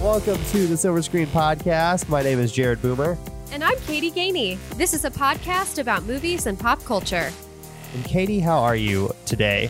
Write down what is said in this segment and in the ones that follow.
Welcome to the Silver Screen Podcast. My name is Jared Boomer. And I'm Katie Gainey. This is a podcast about movies and pop culture. And Katie, how are you today?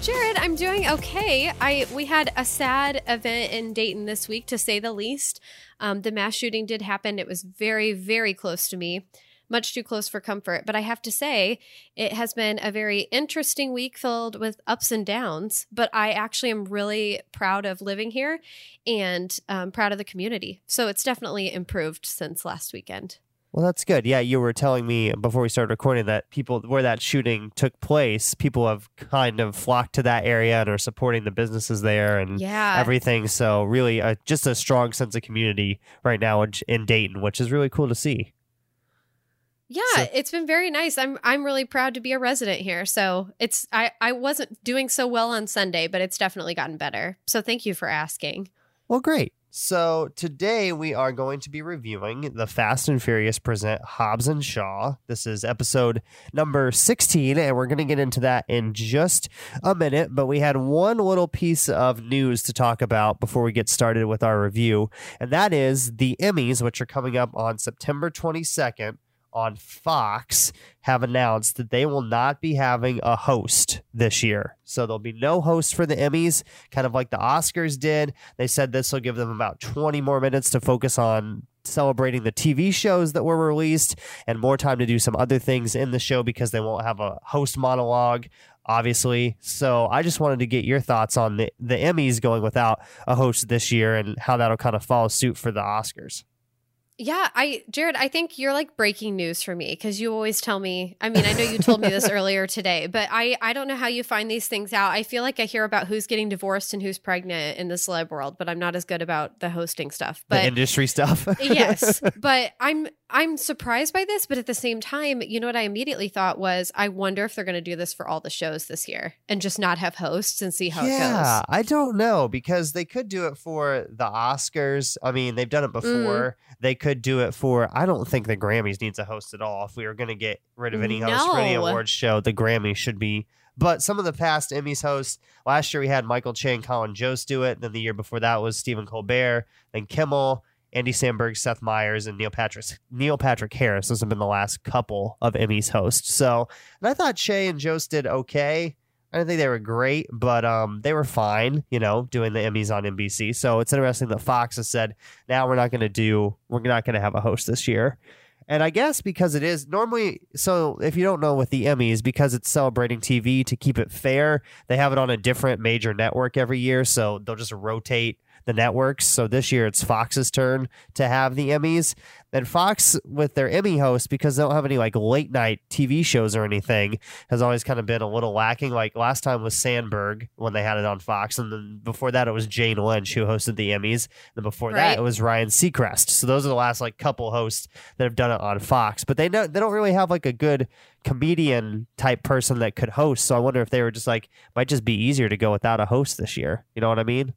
Jared, I'm doing okay. I we had a sad event in Dayton this week, to say the least. Um, the mass shooting did happen. It was very, very close to me much too close for comfort. But I have to say, it has been a very interesting week filled with ups and downs. But I actually am really proud of living here and um, proud of the community. So it's definitely improved since last weekend. Well, that's good. Yeah, you were telling me before we started recording that people where that shooting took place, people have kind of flocked to that area and are supporting the businesses there and yeah. everything. So really, uh, just a strong sense of community right now in, in Dayton, which is really cool to see. Yeah, so, it's been very nice. I'm I'm really proud to be a resident here. So it's I I wasn't doing so well on Sunday, but it's definitely gotten better. So thank you for asking. Well, great. So today we are going to be reviewing the Fast and Furious present Hobbs and Shaw. This is episode number 16 and we're going to get into that in just a minute, but we had one little piece of news to talk about before we get started with our review, and that is the Emmys which are coming up on September 22nd on Fox have announced that they will not be having a host this year. So there'll be no host for the Emmys, kind of like the Oscars did. They said this will give them about 20 more minutes to focus on celebrating the TV shows that were released and more time to do some other things in the show because they won't have a host monologue obviously. So I just wanted to get your thoughts on the, the Emmys going without a host this year and how that'll kind of follow suit for the Oscars. Yeah, I Jared, I think you're like breaking news for me because you always tell me. I mean, I know you told me this earlier today, but I I don't know how you find these things out. I feel like I hear about who's getting divorced and who's pregnant in the celeb world, but I'm not as good about the hosting stuff. But the industry stuff. yes, but I'm I'm surprised by this, but at the same time, you know what I immediately thought was, I wonder if they're going to do this for all the shows this year and just not have hosts and see how yeah, it goes. Yeah, I don't know because they could do it for the Oscars. I mean, they've done it mm. before. Mm. They could do it for. I don't think the Grammys needs a host at all. If we were going to get rid of any no. host for any awards show, the Grammys should be. But some of the past Emmys hosts, last year we had Michael Che and Colin Jost do it. Then the year before that was Stephen Colbert, then Kimmel. Andy Samberg, Seth Meyers, and Neil Patrick Neil Patrick Harris. Those have been the last couple of Emmys hosts. So, and I thought Che and Jost did okay. I do not think they were great, but um, they were fine, you know, doing the Emmys on NBC. So it's interesting that Fox has said, now we're not going to do, we're not going to have a host this year. And I guess because it is normally, so if you don't know with the Emmys, because it's celebrating TV to keep it fair, they have it on a different major network every year. So they'll just rotate the networks. So this year it's Fox's turn to have the Emmys. And Fox, with their Emmy host, because they don't have any like late night TV shows or anything, has always kind of been a little lacking. Like last time was Samberg when they had it on Fox, and then before that it was Jane Lynch who hosted the Emmys. And before right. that it was Ryan Seacrest. So those are the last like couple hosts that have done it on Fox. But they know they don't really have like a good comedian type person that could host. So I wonder if they were just like might just be easier to go without a host this year. You know what I mean?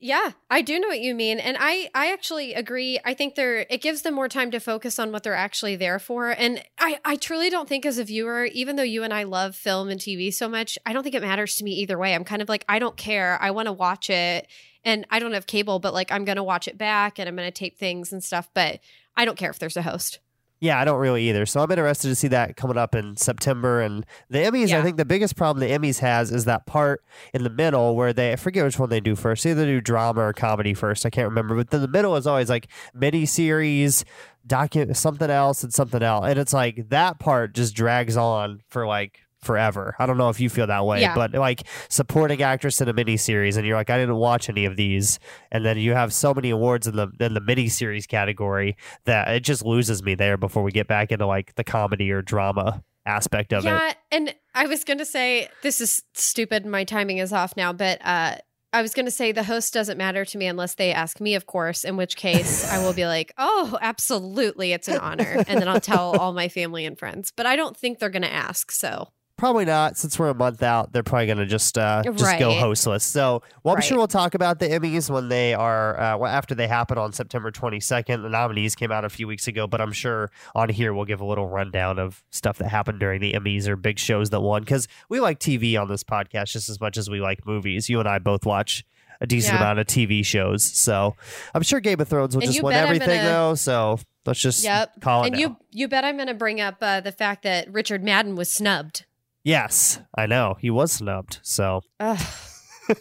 Yeah, I do know what you mean. And I I actually agree. I think they're it gives them more time to focus on what they're actually there for. And I I truly don't think as a viewer, even though you and I love film and TV so much, I don't think it matters to me either way. I'm kind of like I don't care. I want to watch it. And I don't have cable, but like I'm going to watch it back and I'm going to tape things and stuff, but I don't care if there's a host. Yeah, I don't really either. So I'm interested to see that coming up in September. And the Emmys, yeah. I think the biggest problem the Emmys has is that part in the middle where they I forget which one they do first. Either do drama or comedy first. I can't remember. But then the middle is always like mini series, docu something else, and something else. And it's like that part just drags on for like forever. I don't know if you feel that way, yeah. but like supporting actress in a miniseries, and you're like, I didn't watch any of these, and then you have so many awards in the in the miniseries category that it just loses me there before we get back into like the comedy or drama aspect of yeah, it. Yeah, and I was gonna say this is stupid. My timing is off now, but uh, I was going to say the host doesn't matter to me unless they ask me, of course, in which case I will be like, oh, absolutely, it's an honor. And then I'll tell all my family and friends. But I don't think they're going to ask. So Probably not, since we're a month out. They're probably going to just uh, just right. go hostless. So, well, I'm right. sure we'll talk about the Emmys when they are uh, after they happen on September 22nd. The nominees came out a few weeks ago, but I'm sure on here we'll give a little rundown of stuff that happened during the Emmys or big shows that won because we like TV on this podcast just as much as we like movies. You and I both watch a decent Yeah. amount of TV shows. So I'm sure Game of Thrones will And just win everything though. So let's just Yep. call it and you you bet I'm going to bring up uh, the fact that Richard Madden was snubbed. Yes, I know he was snubbed. So Ugh.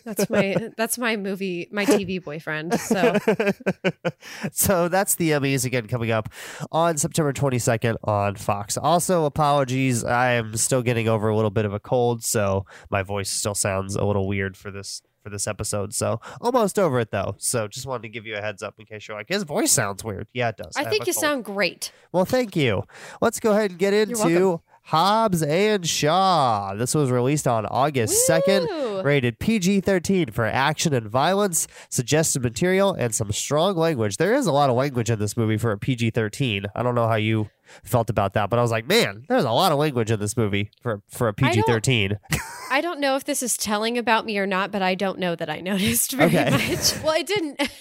That's my that's my movie my TV boyfriend. So so that's the Emmys again coming up on September 22nd on Fox. Also, apologies, I am still getting over a little bit of a cold, so my voice still sounds a little weird for this for this episode. So almost over it though. So just wanted to give you a heads up in case you're like, his voice sounds weird. Yeah, it does. I have think you cold. sound great. Well, thank you. Let's go ahead and get into. Hobbs and Shaw. This was released on August 2nd. Rated PG 13 for action and violence, suggested material, and some strong language. There is a lot of language in this movie for a PG 13. I don't know how you felt about that, but I was like, man, there's a lot of language in this movie for, for a PG 13. I don't know if this is telling about me or not, but I don't know that I noticed very Okay. much. Well, it didn't. it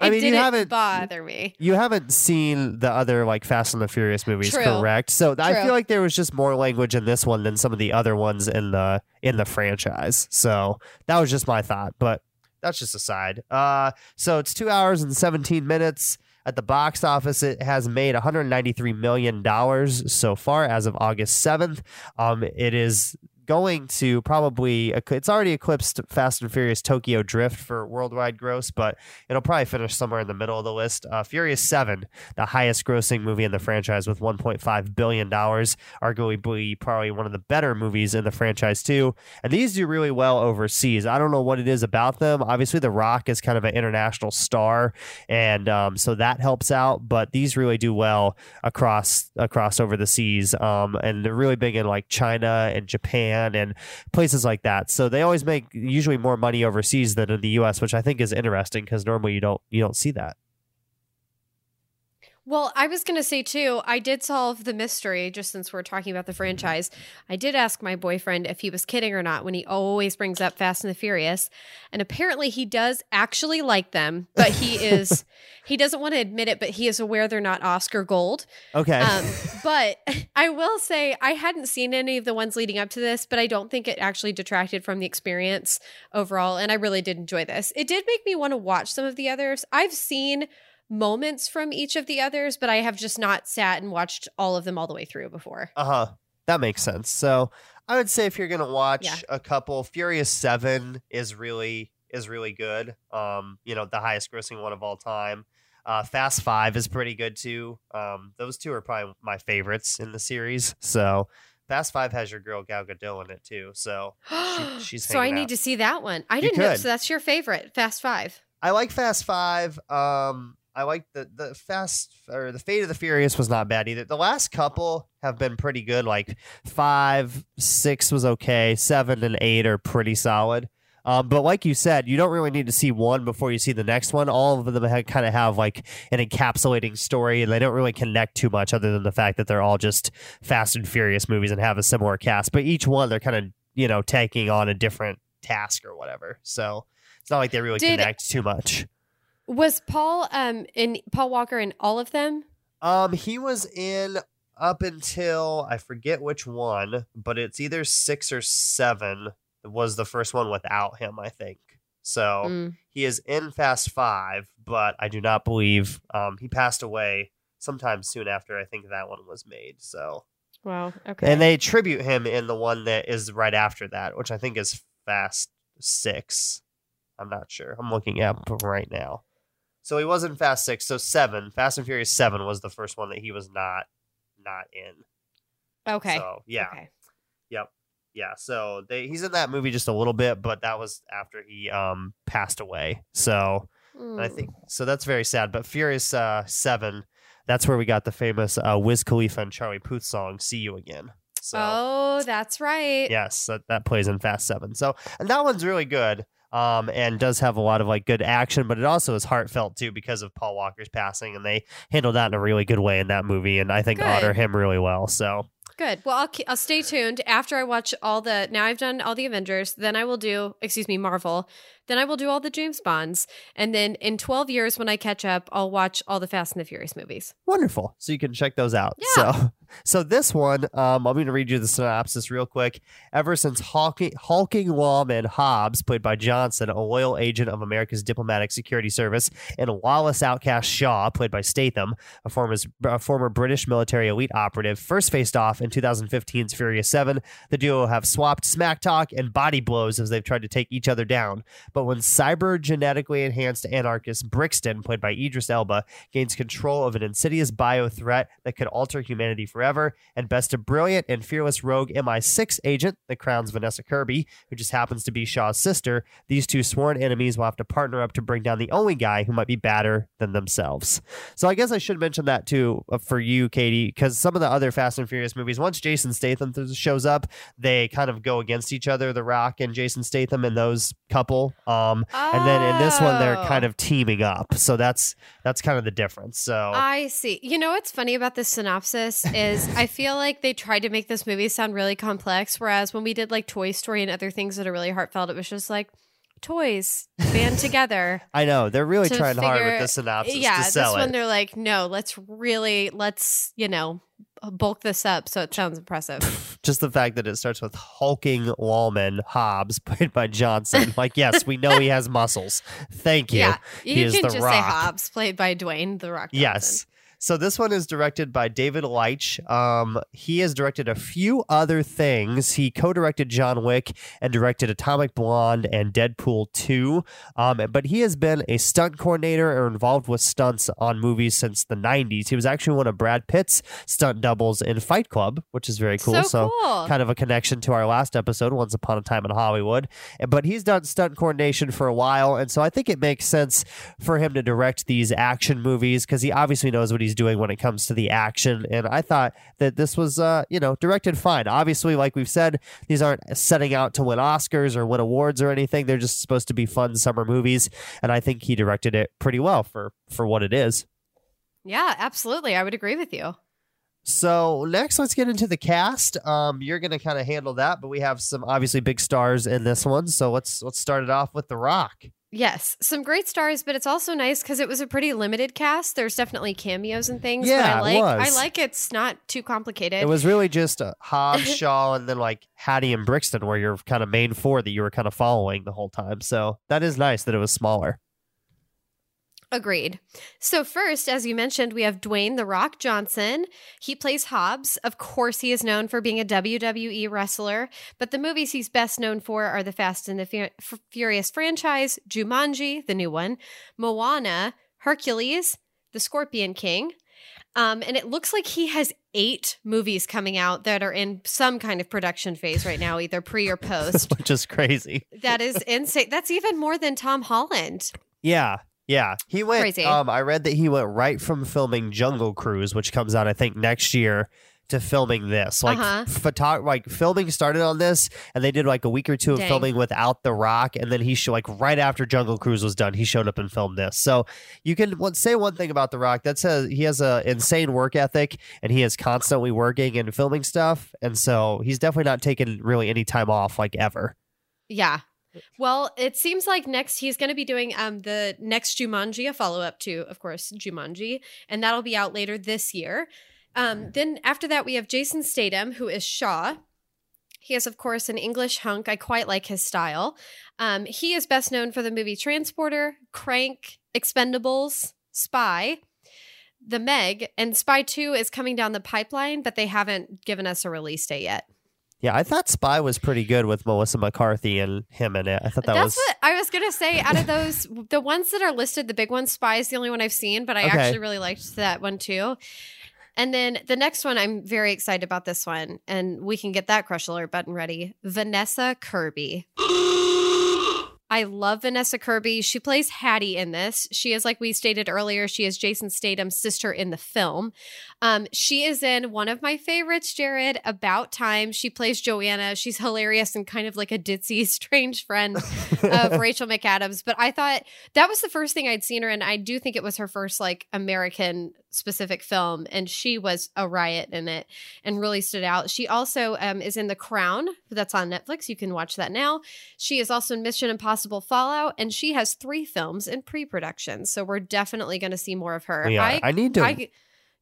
I mean, you didn't haven't- bother me. You haven't seen the other like Fast and the Furious movies, True. correct? So I feel like there was just more language in this one than some of the other ones in the in the franchise. So that was just my thought, but that's just a side. Uh, so it's two hours and seventeen minutes. At the box office, it has made 193 million dollars so far as of August 7th. Um, it is going to probably it's already eclipsed Fast and Furious Tokyo Drift for worldwide gross, but it'll probably finish somewhere in the middle of the list. Uh, Furious Seven, the highest grossing movie in the franchise with 1.5 billion dollars, arguably probably one of the better movies in the franchise too. And these do really well overseas. I don't know what it is about them. Obviously, The Rock is kind of an international star, and um, so that helps out. But these really do well across across over the seas, um, and they're really big in like China and Japan and places like that. So they always make usually more money overseas than in the U.S., which I think is interesting because normally you don't you don't see that. Well, I was going to say too, I did solve the mystery just since we're talking about the franchise. I did ask my boyfriend if he was kidding or not when he always brings up Fast and the Furious. And apparently he does actually like them, but he is, he doesn't want to admit it, but he is aware they're not Oscar gold. Okay. Um, but I will say I hadn't seen any of the ones leading up to this, but I don't think it actually detracted from the experience overall. And I really did enjoy this. It did make me want to watch some of the others. I've seen moments from each of the others, but I have just not sat and watched all of them all the way through before. Uh huh. That makes sense. So I would say if you're gonna watch Yeah. a couple, Furious Seven is really is really good. Um, you know, the highest grossing one of all time. Uh, Fast Five is pretty good too. Um, those two are probably my favorites in the series. So Fast Five has your girl Gal Gadot in it too. So She- she's so I need out. to see that one. I You didn't know. So that's your favorite, Fast Five. I like Fast Five. Um, I like the the Fast or the Fate of the Furious was not bad either. The last couple have been pretty good. Like five, six was okay. Seven and eight are pretty solid. Um, but like you said, you don't really need to see one before you see the next one. All of them kind of have like an encapsulating story, and they don't really connect too much, other than the fact that they're all just Fast and Furious movies and have a similar cast. But each one, they're kind of you know taking on a different task or whatever. So it's not like they really Did- connect too much. Was Paul um in Paul Walker in all of them? Um, he was in up until I forget which one, but it's either six or seven. Was the first one without him, I think. So Mm. he is in Fast Five, but I do not believe um he passed away sometime soon after I think that one was made. So Wow. Okay. and they tribute him in the one that is right after that, which I think is Fast Six. I'm not sure. I'm looking at right now. So he was in Fast Six. So seven, Fast and Furious Seven was the first one that he was not not in. okay. So yeah, Okay. yep, yeah. So they, he's in that movie just a little bit, but that was after he um passed away. So and I Mm. think so. That's very sad. But Furious uh, Seven, that's where we got the famous uh, Wiz Khalifa and Charlie Puth song "See You Again." So Oh, that's right. yes, that, that plays in Fast Seven. So and that one's really good. Um, and does have a lot of like good action, but it also is heartfelt too because of Paul Walker's passing, and they handled that in a really good way in that movie, and I think Good. honor him really well. So Good. Well, I'll, I'll stay tuned after I watch all the. Now I've done all the Avengers. Then I will do, excuse me, Marvel. Then I will do all the James Bonds. And then in 12 years, when I catch up, I'll watch all the Fast and the Furious movies. Wonderful. So you can check those out. Yeah. So, so this one, um, I'm going to read you the synopsis real quick. Ever since hulking, hulking lawman Hobbs, played by Johnson, a loyal agent of America's diplomatic security service, and lawless outcast Shaw, played by Statham, a former, a former British military elite operative, first faced off in 2015's Furious 7, the duo have swapped smack talk and body blows as they've tried to take each other down. But when cyber genetically enhanced anarchist Brixton, played by Idris Elba, gains control of an insidious bio threat that could alter humanity forever, and best a brilliant and fearless rogue MI6 agent that crowns Vanessa Kirby, who just happens to be Shaw's sister, these two sworn enemies will have to partner up to bring down the only guy who might be badder than themselves. So I guess I should mention that too uh, for you, Katie, because some of the other Fast and Furious movies, once Jason Statham shows up, they kind of go against each other, The Rock and Jason Statham and those couple. Um, oh. and then in this one, they're kind of teaming up. So that's that's kind of the difference. So I see. You know what's funny about this synopsis is I feel like they tried to make this movie sound really complex, whereas when we did like Toy Story and other things that are really heartfelt, it was just like toys band together. I know they're really trying figure, hard with the synopsis. Yeah, this it. one they're like, no, let's really let's you know bulk this up so it sounds impressive. Just the fact that it starts with hulking Wallman Hobbs, played by Johnson. Like, yes, we know he has muscles. Thank you. Yeah, you he can just rock. say Hobbs, played by Dwayne the Rock. Johnson. Yes. So this one is directed by David Leitch. Um, he has directed a few other things. He co-directed John Wick and directed Atomic Blonde and Deadpool 2. Um, but he has been a stunt coordinator or involved with stunts on movies since the 90s. He was actually one of Brad Pitt's stunt doubles in Fight Club, which is very cool. So, so cool. kind of a connection to our last episode, Once Upon a Time in Hollywood. But he's done stunt coordination for a while, and so I think it makes sense for him to direct these action movies because he obviously knows what he's doing when it comes to the action. And I thought that this was, uh, you know, directed fine. Obviously, like we've said, these aren't setting out to win Oscars or win awards or anything. They're just supposed to be fun summer movies. And I think he directed it pretty well for for what it is. Yeah, absolutely. I would agree with you. So next, let's get into the cast. Um, you're going to kind of handle that, but we have some obviously big stars in this one. So let's let's start it off with The Rock. Yes, some great stars, but it's also nice because it was a pretty limited cast. There's definitely cameos and things. Yeah, but I like I like it's not too complicated. It was really just uh, Hobbs, Shaw, and then like Hattie and Brixton, where you're kind of main four that you were kind of following the whole time. So that is nice that it was smaller. Agreed. So, first, as you mentioned, we have Dwayne The Rock Johnson. He plays Hobbs. Of course, he is known for being a WWE wrestler, but the movies he's best known for are the Fast and the Furious franchise, Jumanji, the new one, Moana, Hercules, The Scorpion King. Um, and it looks like he has eight movies coming out that are in some kind of production phase right now, either pre or post. Which is crazy. that is insane. That's even more than Tom Holland. Yeah, yeah, he went. Crazy. Um, I read that he went right from filming Jungle Cruise, which comes out I think next year, to filming this. Like uh-huh. photo, like filming started on this, and they did like a week or two of Dang. filming without The Rock, and then he showed like right after Jungle Cruise was done, he showed up and filmed this. So you can one, say one thing about The Rock. That's a he has a insane work ethic, and he is constantly working and filming stuff, and so he's definitely not taking really any time off like ever. Yeah, well, it seems like next he's going to be doing um the next Jumanji, a follow up to, of course, Jumanji, and that'll be out later this year. Um, then after that, we have Jason Statham, who is Shaw. He is, of course, an English hunk. I quite like his style. Um, he is best known for the movie Transporter, Crank, Expendables, Spy, The Meg, and Spy 2 is coming down the pipeline, but they haven't given us a release date yet. Yeah, I thought Spy was pretty good with Melissa McCarthy and him in it. I thought that That's was. what I was gonna say. Out of those, the ones that are listed, the big one, Spy is the only one I've seen, but I Okay. actually really liked that one too. And then the next one, I'm very excited about this one, and we can get that crush alert button ready. Vanessa Kirby. I love Vanessa Kirby. She plays Hattie in this. She is, like we stated earlier, she is Jason Statham's sister in the film. Um, she is in one of my favorites, Jared, About Time. She plays Joanna. She's hilarious and kind of like a ditzy, strange friend of Rachel McAdams. But I thought that was the first thing I'd seen her in. I do think it was her first like American specific film, and she was a riot in it and really stood out. She also um, is in The Crown, that's on Netflix. You can watch that now. She is also in Mission Impossible Fallout, and she has three films in pre production. So we're definitely going to see more of her. Yeah, I, I need to. I,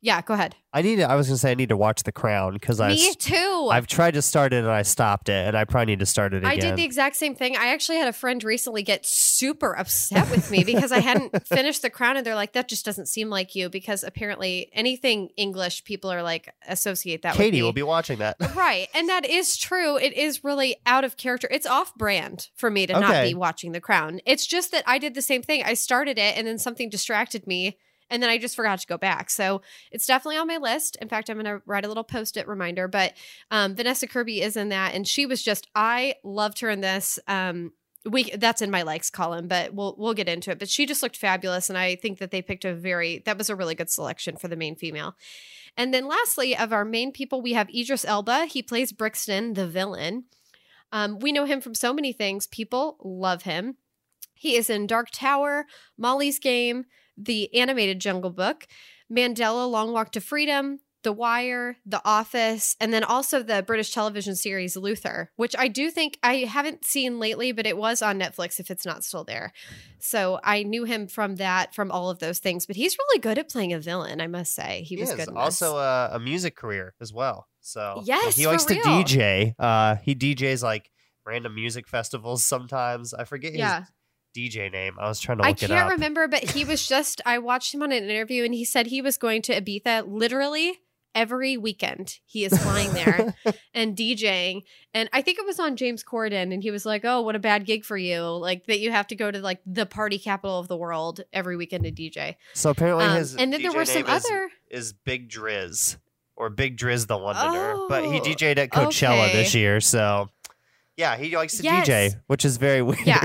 yeah, go ahead. I need to, I was gonna say I need to watch The Crown because I Me too. I've tried to start it and I stopped it, and I probably need to start it again. I did the exact same thing. I actually had a friend recently get super upset with me because I hadn't finished The Crown, and they're like, "That just doesn't seem like you." Because apparently, anything English, people are like associate that. With Katie will be watching that, right? And that is true. It is really out of character. It's off brand for me to Okay. not be watching The Crown. It's just that I did the same thing. I started it, and then something distracted me. And then I just forgot to go back. So it's definitely on my list. In fact, I'm going to write a little post it reminder. But um, Vanessa Kirby is in that. And she was just, I loved her in this. Um, we that's in my likes column, but we'll we'll get into it. But she just looked fabulous, and I think that they picked a very that was a really good selection for the main female. And then lastly, of our main people, we have Idris Elba. He plays Brixton, the villain. Um, we know him from so many things. People love him. He is in Dark Tower, Molly's Game, the animated Jungle Book, Mandela Long Walk to Freedom, The Wire, The Office, and then also the British television series Luther, which I do think I haven't seen lately, but it was on Netflix if it's not still there. So I knew him from that, from all of those things. But he's really good at playing a villain, I must say. He, He was has good. Also this. a, a music career as well. So Yes, he likes to. DJ. Uh, he DJs like random music festivals sometimes. I forget his yeah. DJ name. I was trying to I look it can't remember, but he was just, I watched him on an interview and he said he was going to Ibiza literally every weekend. He is flying there and DJing. And I think it was on James Corden. And he was like, oh, what a bad gig for you. Like that you have to go to like the party capital of the world every weekend to DJ. So apparently Um, his and then there were some is, other. is Big Driis or Big Driis the Londoner. but he Oh, DJ'd at Coachella okay. this year. So yeah, he likes to Yes. DJ, which is very weird. Yeah.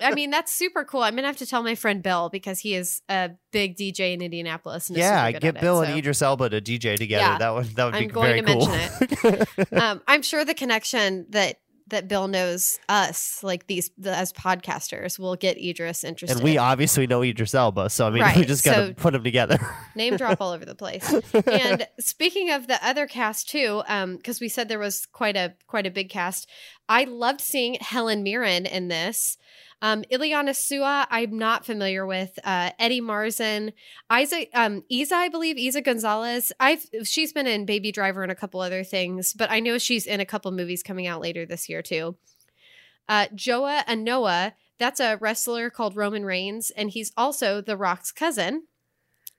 I mean, that's super cool. I'm to have to tell my friend Bill because he is a big DJ in Indianapolis. And yeah, get Bill it, and so. Idris Elba to DJ together. Yeah. that would that would be I'm going very to cool. mention um, I'm sure the connection that that Bill knows us, like these the, as podcasters, will get Idris interested. and we obviously know Idris Elba, so I mean, we just got to so- put them together. name drop all over the place. and speaking of the other cast too, because we said there was quite a quite a big cast. I loved seeing Helen Mirren in this. Um, Eliana Sua, I'm not familiar with. Uh, Eddie Marsan, Eiza, um, Eiza, I believe Eiza González. I've she's been in Baby Driver and a couple other things, but I know she's in a couple movies coming out later this year too. Uh, Joe Anoa'i, that's a wrestler called Roman Reigns, and he's also The Rock's cousin.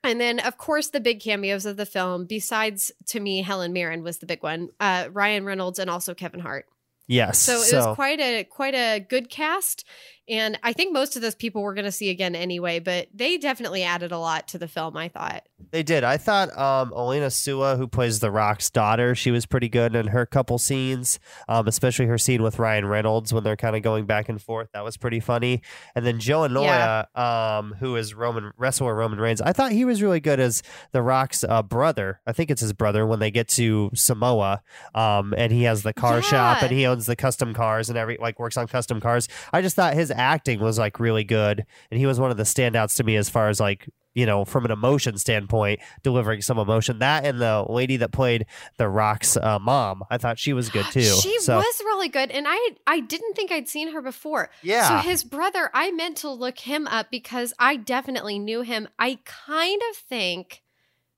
And then, of course, the big cameos of the film, besides to me, Helen Mirren was the big one. Uh, Ryan Reynolds and also Kevin Hart. Yes. So it was quite a quite a good cast, and I think most of those people we're going to see again anyway. But they definitely added a lot to the film. I thought. They did. I thought um, Eliana Sua, who plays The Rock's daughter, she was pretty good in her couple scenes, um, especially her scene with Ryan Reynolds when they're kind of going back and forth. That was pretty funny. And then Joe Anoa'i, um, who is Roman wrestler Roman Reigns, I thought he was really good as The Rock's uh, brother. I think it's his brother when they get to Samoa, um, and he has the car shop and he owns the custom cars and every like works on custom cars. I just thought his acting was like really good, and he was one of the standouts to me as far as like you know, from an emotion standpoint, delivering some emotion. That and the lady that played the Rock's uh, mom, I thought she was good too. She so, was really good, and I I didn't think I'd seen her before. yeah, So his brother, I meant to look him up because I definitely knew him. I kind of think.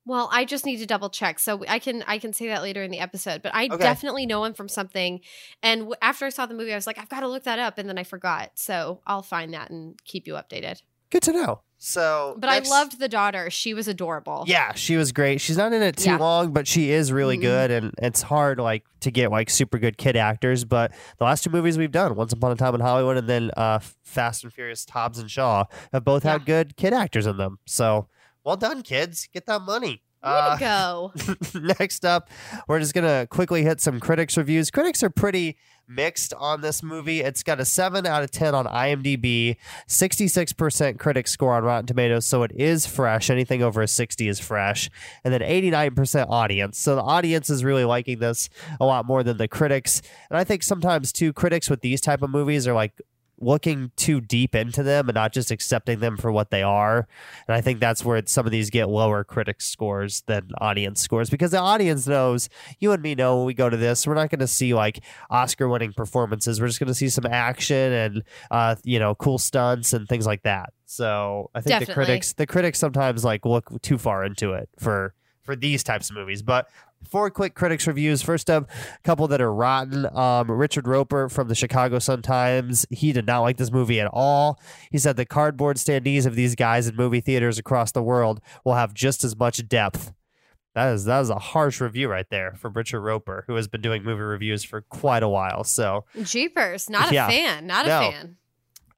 Well, I just need to double check, so I can I can say that later in the episode. But I Okay. definitely know him from something. And w- after I saw the movie, I was like, I've got to look that up, and then I forgot. So I'll find that and keep you updated. good to know. So, But next- I loved the daughter; she was adorable. Yeah, she was great. She's not in it too Yeah. long, but she is really Mhm. good, and it's hard like to get like super good kid actors. But the last two movies we've done, Once Upon a Time in Hollywood, and then uh, Fast and Furious, Hobbs and Shaw, have both had good kid actors in them. So, well done, kids. Get that money. Uh, go! Next up, we're just going to quickly hit some critics' reviews. Critics are pretty mixed on this movie. It's got a 7 out of 10 on IMDb, 66% critic score on Rotten Tomatoes, so it is fresh. Anything over a 60 is fresh. And then 89% audience. So the audience is really liking this a lot more than the critics. And I think sometimes too critics with these type of movies are like looking too deep into them and not just accepting them for what they are. And I think that's where some of these get lower critic scores than audience scores because the audience knows, you and me know when we go to this, we're not going to see like Oscar winning performances. We're just going to see some action and, uh, you know, cool stunts and things like that. So I think Definitely. the critics, the critics sometimes like look too far into it for for these types of movies. But four quick critics reviews. First up, a couple that are rotten. Um, Richard Roeper from the Chicago Sun Times. He did not like this movie at all. He said the cardboard standees of these guys in movie theaters across the world will have just as much depth. That is that is a harsh review right there from Richard Roeper, who has been doing movie reviews for quite a while. So Jeepers, not a Yeah. fan, not No. a fan.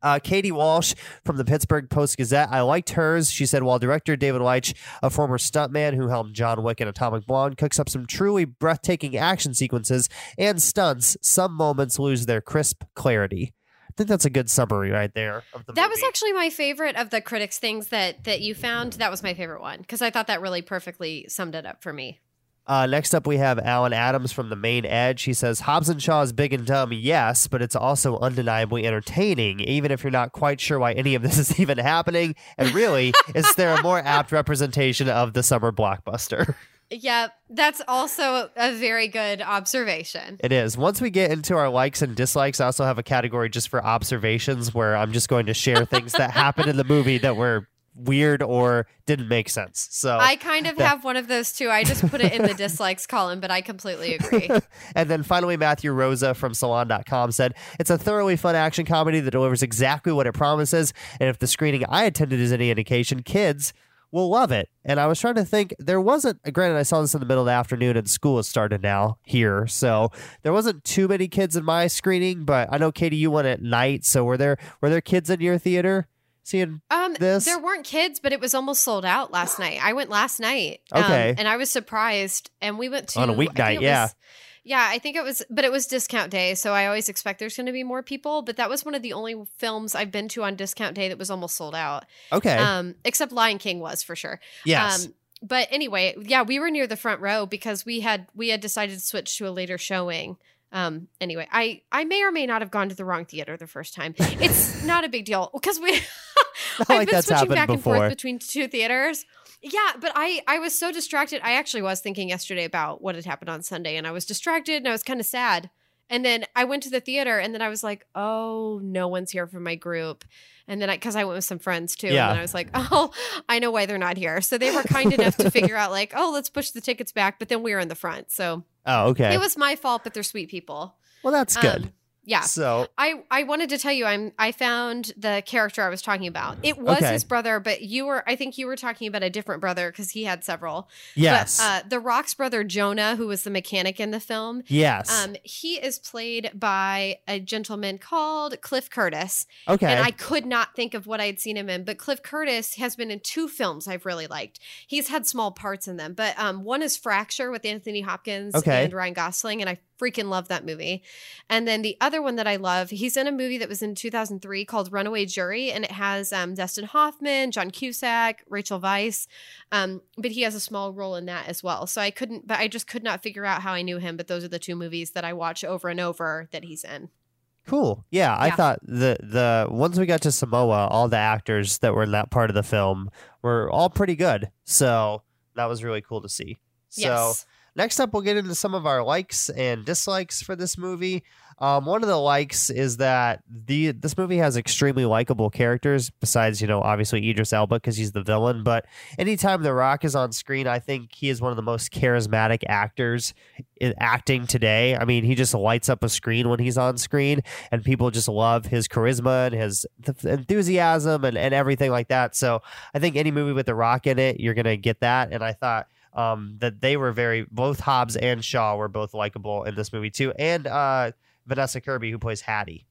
Uh, Katie Walsh from the Pittsburgh Post Gazette. I liked hers. She said, while director David Leitch, a former stuntman who helmed John Wick and Atomic Blonde, cooks up some truly breathtaking action sequences and stunts, some moments lose their crisp clarity. I think that's a good summary right there of the That was actually my favorite of the critics things that that you found. That was my favorite one because I thought that really perfectly summed it up for me. Uh, next up, we have Alan Adams from The Maine Edge. He says, Hobbs and Shaw is big and dumb, yes, but it's also undeniably entertaining, even if you're not quite sure why any of this is even happening. And really, is there a more apt representation of the summer blockbuster? Yeah, that's also a very good observation. It is. Once we get into our likes and dislikes, I also have a category just for observations where I'm just going to share things that happened in the movie that were weird or didn't make sense. So I kind of have one of those too. I just put it in the dislikes column, but I completely agree. And then finally, Matthew Rozsa from Salon.com said, It's a thoroughly fun action comedy that delivers exactly what it promises. And if the screening I attended is any indication, kids will love it. And I was trying to think, there wasn't, granted, I saw this in the middle of the afternoon and school has started now here. So there wasn't too many kids in my screening, but I know, Katie, you went at night. So were there, were there kids in your theater seeing? Um, This- there weren't kids, but it was almost sold out last night. I went last night. Okay. um, and I was surprised. And we went to On a think weeknight, yeah. was- yeah, I think it was, but it was discount day, so I always expect there's going to be more people. But that was one of the only films I've been to on discount day that was almost sold out. Okay. Um, except Lion King was for sure. yes. Um, but anyway, yeah, we were near the front row because we had we had decided to switch to a later showing. Um, anyway, I I may or may not have gone to the wrong theater the first time. It's not a big deal because we I've like been that's switching happened back and forth between two theaters. Yeah, but I I was so distracted. I actually was thinking yesterday about what had happened on Sunday, and I was distracted and I was kind of sad. And then I went to the theater, and then I was like, "Oh, no one's here from my group." And then I, because I went with some friends too, Yeah. and I was like, "Oh, I know why they're not here." So they were kind enough to figure out, like, "Oh, let's push the tickets back." But then we were in the front, so oh, okay. it was my fault. But they're sweet people. well, that's good. Um, yeah. So, I, I wanted to tell you I'm I found the character I was talking about. It was Okay. his brother, but you were I think you were talking about a different brother because he had several. yes. But uh, the Rock's brother Jonah, who was the mechanic in the film, yes. um, he is played by a gentleman called Cliff Curtis. okay. And I could not think of what I had seen him in, but Cliff Curtis has been in two films I've really liked. He's had small parts in them, but um, one is Fracture with Anthony Hopkins Okay. and Ryan Gosling, and I freaking love that movie. And then the other one that I love, he's in a movie that was in 2003 called Runaway Jury, and it has um, Dustin Hoffman, John Cusack, Rachel Weisz, um, but he has a small role in that as well. So I couldn't, but I just could not figure out how I knew him. But those are the two movies that I watch over and over that he's in. Cool. Yeah, I thought the the once we got to Samoa, all the actors that were in that part of the film were all pretty good. So that was really cool to see. So yes. Next up, we'll get into some of our likes and dislikes for this movie. Um, one of the likes is that the this movie has extremely likable characters. Besides, you know, obviously Idris Elba because he's the villain. But anytime The Rock is on screen, I think he is one of the most charismatic actors in acting today. I mean, he just lights up a screen when he's on screen, and people just love his charisma and his th- enthusiasm and, and everything like that. So I think any movie with The Rock in it, you're gonna get that. And I thought um, that they were very both Hobbs and Shaw were both likable in this movie too, and uh, Vanessa Kirby who plays Hattie.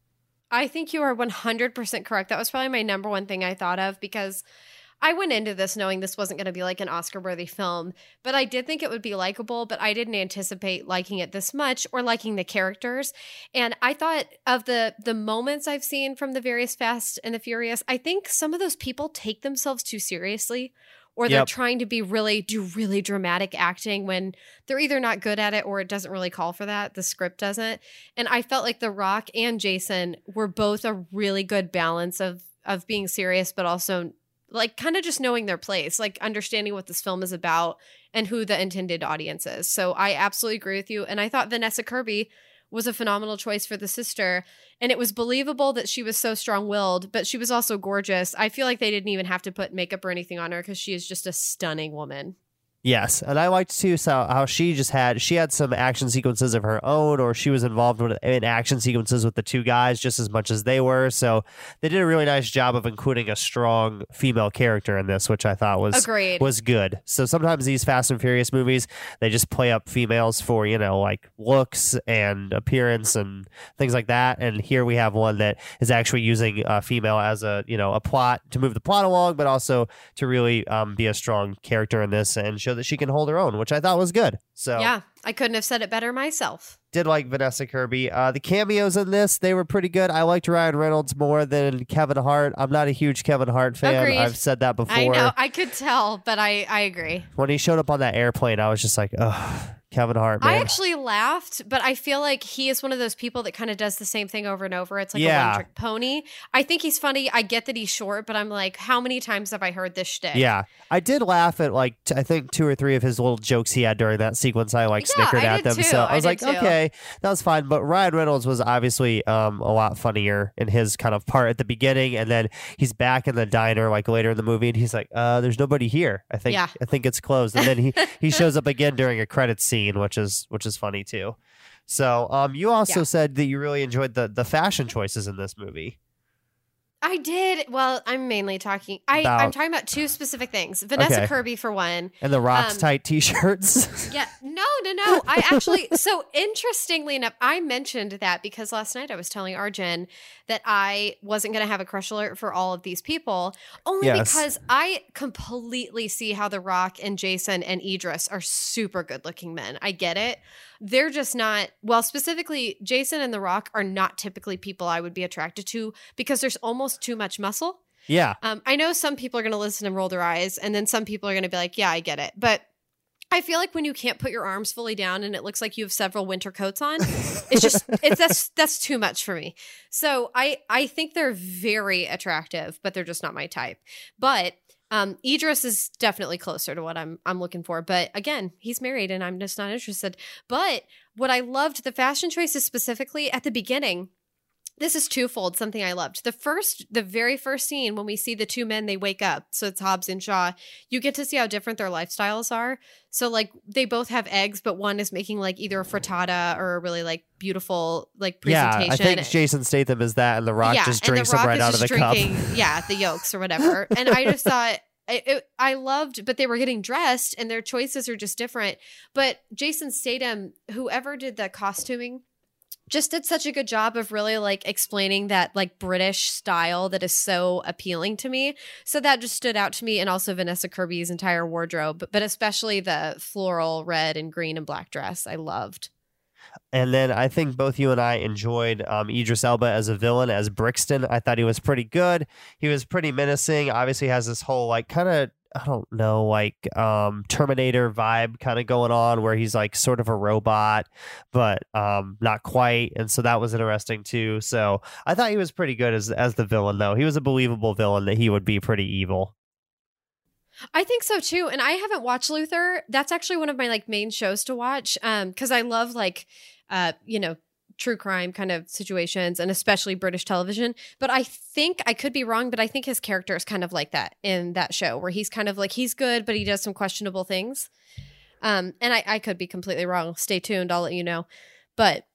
I think you are 100% correct. That was probably my number one thing I thought of because I went into this knowing this wasn't going to be like an Oscar worthy film, but I did think it would be likable, but I didn't anticipate liking it this much or liking the characters. And I thought of the the moments I've seen from the various Fast and the Furious, I think some of those people take themselves too seriously or they're yep. trying to be really do really dramatic acting when they're either not good at it or it doesn't really call for that the script doesn't and i felt like the rock and jason were both a really good balance of of being serious but also like kind of just knowing their place like understanding what this film is about and who the intended audience is so i absolutely agree with you and i thought vanessa kirby was a phenomenal choice for the sister. And it was believable that she was so strong willed, but she was also gorgeous. I feel like they didn't even have to put makeup or anything on her because she is just a stunning woman. Yes, and I liked too so how she just had she had some action sequences of her own, or she was involved with, in action sequences with the two guys just as much as they were. So they did a really nice job of including a strong female character in this, which I thought was Agreed. was good. So sometimes these Fast and Furious movies they just play up females for you know like looks and appearance and things like that. And here we have one that is actually using a female as a you know a plot to move the plot along, but also to really um, be a strong character in this and show show that she can hold her own, which I thought was good. So yeah, I couldn't have said it better myself. Did like Vanessa Kirby. Uh, the cameos in this they were pretty good. I liked Ryan Reynolds more than Kevin Hart. I'm not a huge Kevin Hart fan. Agreed. I've said that before. I know. I could tell, but I I agree. When he showed up on that airplane, I was just like, oh Kevin Hart. Man. I actually laughed, but I feel like he is one of those people that kind of does the same thing over and over. It's like yeah. a one trick pony. I think he's funny. I get that he's short, but I'm like, how many times have I heard this shtick? Yeah, I did laugh at like t- I think two or three of his little jokes he had during that sequence. I like yeah, snickered I at them, too. so I, I was like, too. okay, that was fine. But Ryan Reynolds was obviously um, a lot funnier in his kind of part at the beginning, and then he's back in the diner like later in the movie, and he's like, uh, "There's nobody here. I think yeah. I think it's closed." And then he he shows up again during a credit scene, which is which which is funny too. So, um, you also yeah. said that you really enjoyed the the fashion choices in this movie. I did. Well, I'm mainly talking. I, About- I'm talking about two specific things. Vanessa Okay. Kirby for one. And the rocks Um, tight t-shirts. Yeah, no, no, no. I actually, so interestingly enough, I mentioned that because last night I was telling Arjun that I wasn't going to have a crush alert for all of these people, only Yes. because I completely see how The Rock and Jason and Idris are super good looking men. I get it they're just not well specifically jason and the rock are not typically people i would be attracted to because there's almost too much muscle yeah um, i know some people are going to listen and roll their eyes and then some people are going to be like yeah i get it but I feel like when you can't put your arms fully down and it looks like you have several winter coats on, it's just it's that's that's too much for me. So I I think they're very attractive, but they're just not my type. But um, Idris is definitely closer to what I'm I'm looking for, but again, he's married and I'm just not interested. But what I loved the fashion choices specifically at the beginning. This is twofold. Something I loved. The first, the very first scene when we see the two men, they wake up. So it's Hobbs and Shaw. You get to see how different their lifestyles are. So like they both have eggs, but one is making like either a frittata or a really like beautiful like presentation. Yeah, I think Jason Statham is that, and The Rock yeah, just drinks them right out of the drinking, cup. Yeah, the yolks or whatever. and I just thought it, it, I loved, but they were getting dressed and their choices are just different. But Jason Statham, whoever did the costuming, just did such a good job of really like explaining that like British style that is so appealing to me. So that just stood out to me, and also Vanessa Kirby's entire wardrobe, but especially the floral red and green and black dress. I loved. And then I think both you and I enjoyed um, Idris Elba as a villain, as Brixton. I thought he was pretty good. He was pretty menacing. Obviously, has this whole like kind of I don't know, like um, Terminator vibe kind of going on, where he's like sort of a robot, but um, not quite. And so that was interesting too. So I thought he was pretty good as as the villain, though. He was a believable villain that he would be pretty evil. I think so too. And I haven't watched Luther. That's actually one of my like main shows to watch. Um, because I love like uh, you know, true crime kind of situations and especially British television. But I think I could be wrong, but I think his character is kind of like that in that show where he's kind of like he's good, but he does some questionable things. Um, and I, I could be completely wrong. Stay tuned, I'll let you know. But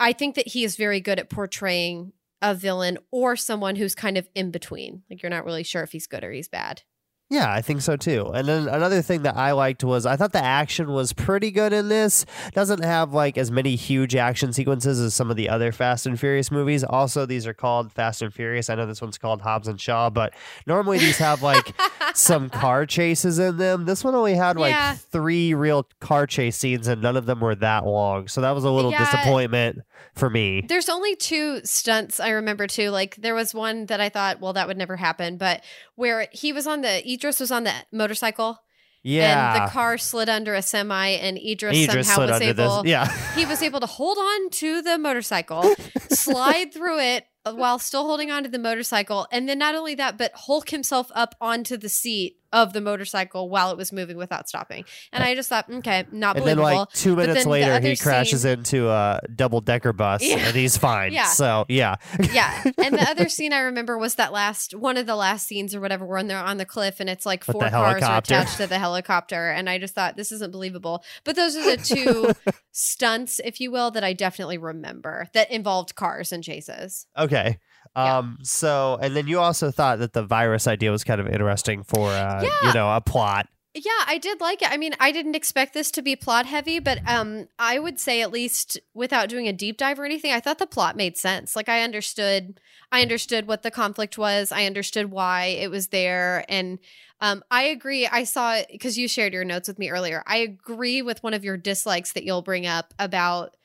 I think that he is very good at portraying a villain or someone who's kind of in between. Like you're not really sure if he's good or he's bad. Yeah, I think so too. And then another thing that I liked was I thought the action was pretty good in this. Doesn't have like as many huge action sequences as some of the other Fast and Furious movies. Also, these are called Fast and Furious. I know this one's called Hobbs and Shaw, but normally these have like some car chases in them. This one only had like yeah. three real car chase scenes and none of them were that long. So that was a little yeah. disappointment for me. There's only two stunts I remember too. Like there was one that I thought, well, that would never happen, but where he was on the Idris was on the motorcycle. Yeah. And the car slid under a semi, and Idris, Idris somehow was able. This. Yeah. he was able to hold on to the motorcycle, slide through it, while still holding on to the motorcycle. And then not only that, but hulk himself up onto the seat of the motorcycle while it was moving without stopping. And I just thought, okay, not and believable. then like two minutes later, he crashes scene, into a double decker bus yeah, and he's fine. Yeah. So yeah. yeah. And the other scene I remember was that last one of the last scenes or whatever when they're on the cliff and it's like four cars are attached to the helicopter. And I just thought this isn't believable. But those are the two stunts, if you will, that I definitely remember that involved cars and chases. Okay. Um, yeah. so, and then you also thought that the virus idea was kind of interesting for, uh, yeah. you know, a plot. Yeah, I did like it. I mean, I didn't expect this to be plot heavy, but um, I would say at least without doing a deep dive or anything, I thought the plot made sense. Like I understood, I understood what the conflict was. I understood why it was there, and um, I agree. I saw it because you shared your notes with me earlier. I agree with one of your dislikes that you'll bring up about